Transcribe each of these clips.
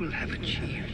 will have achieved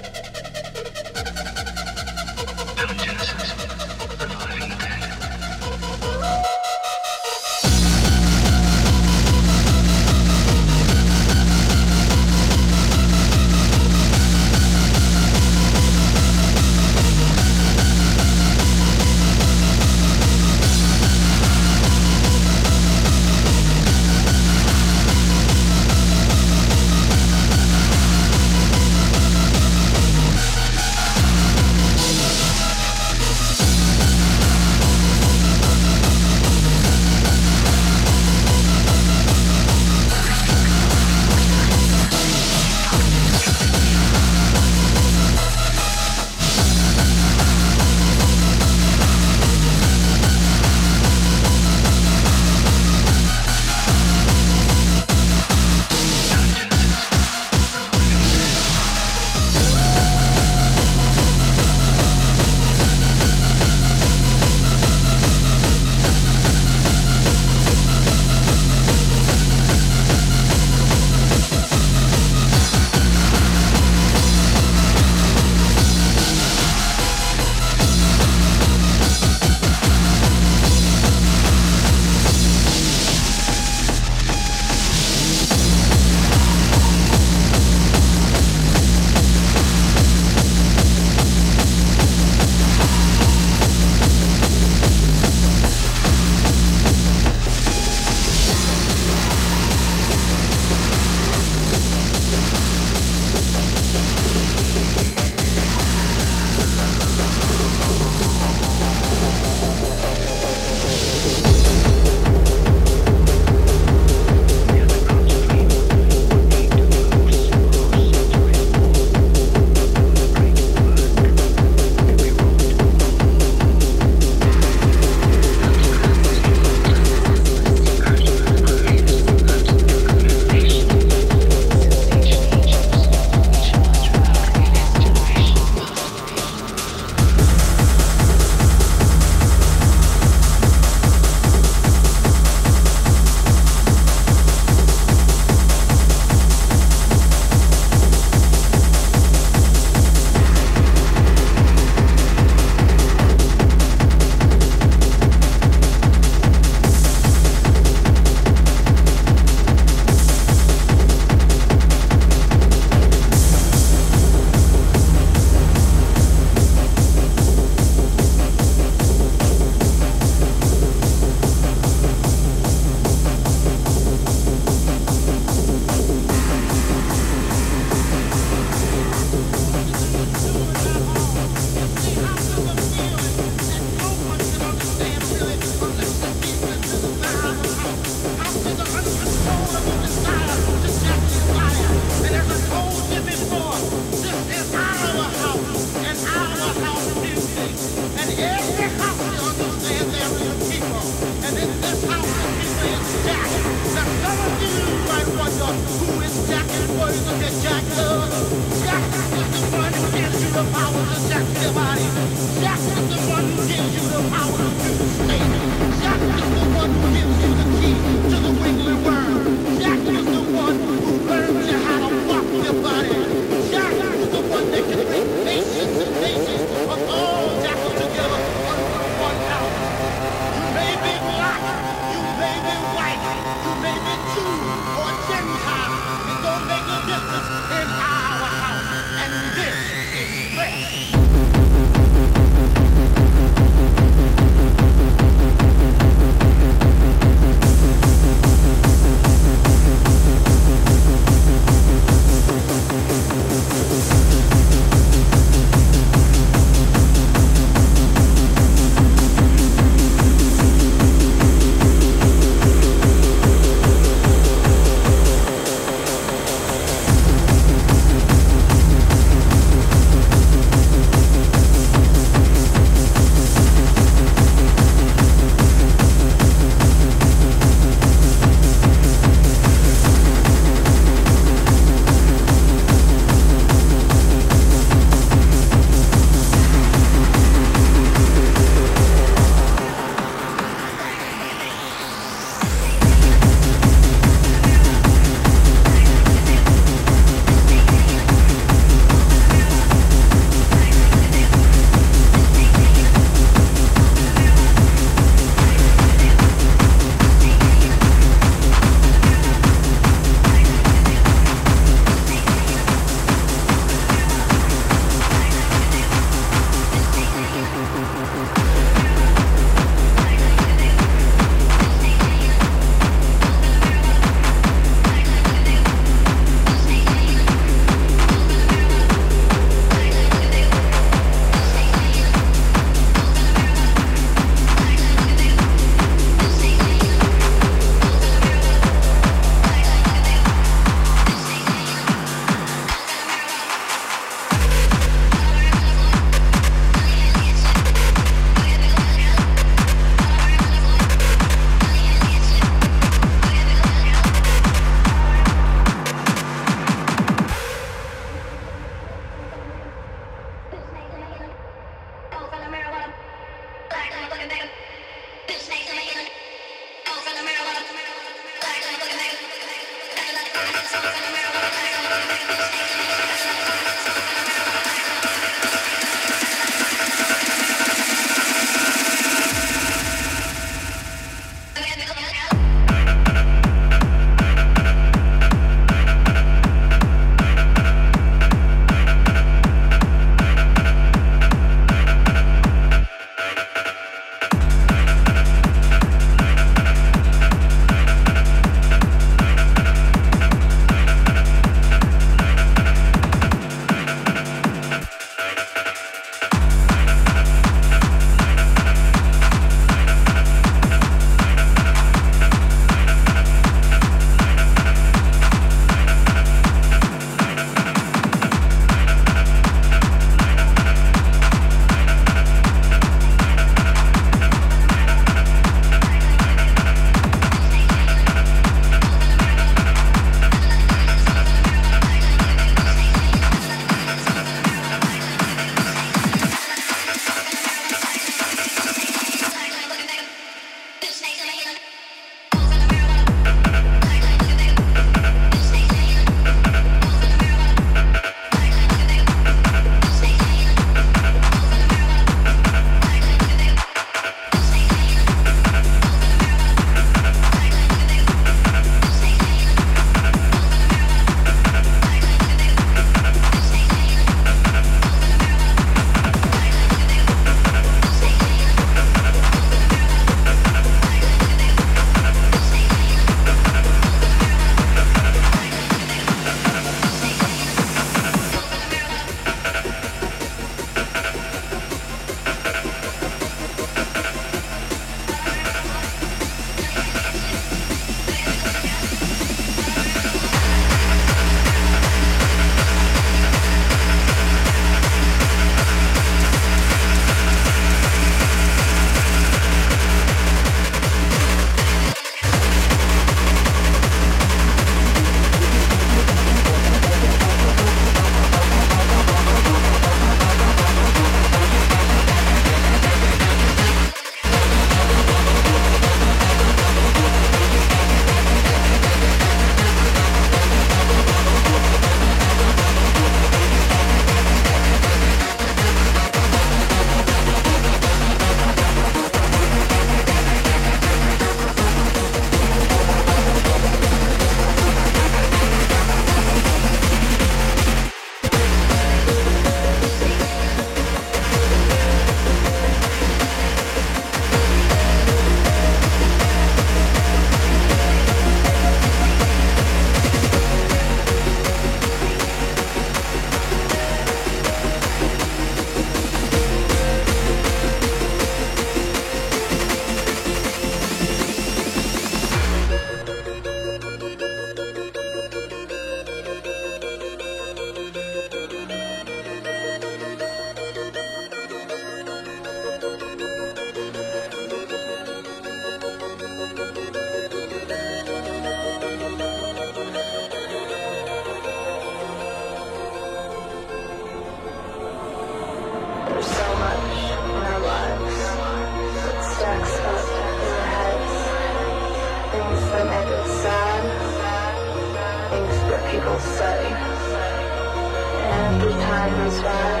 goes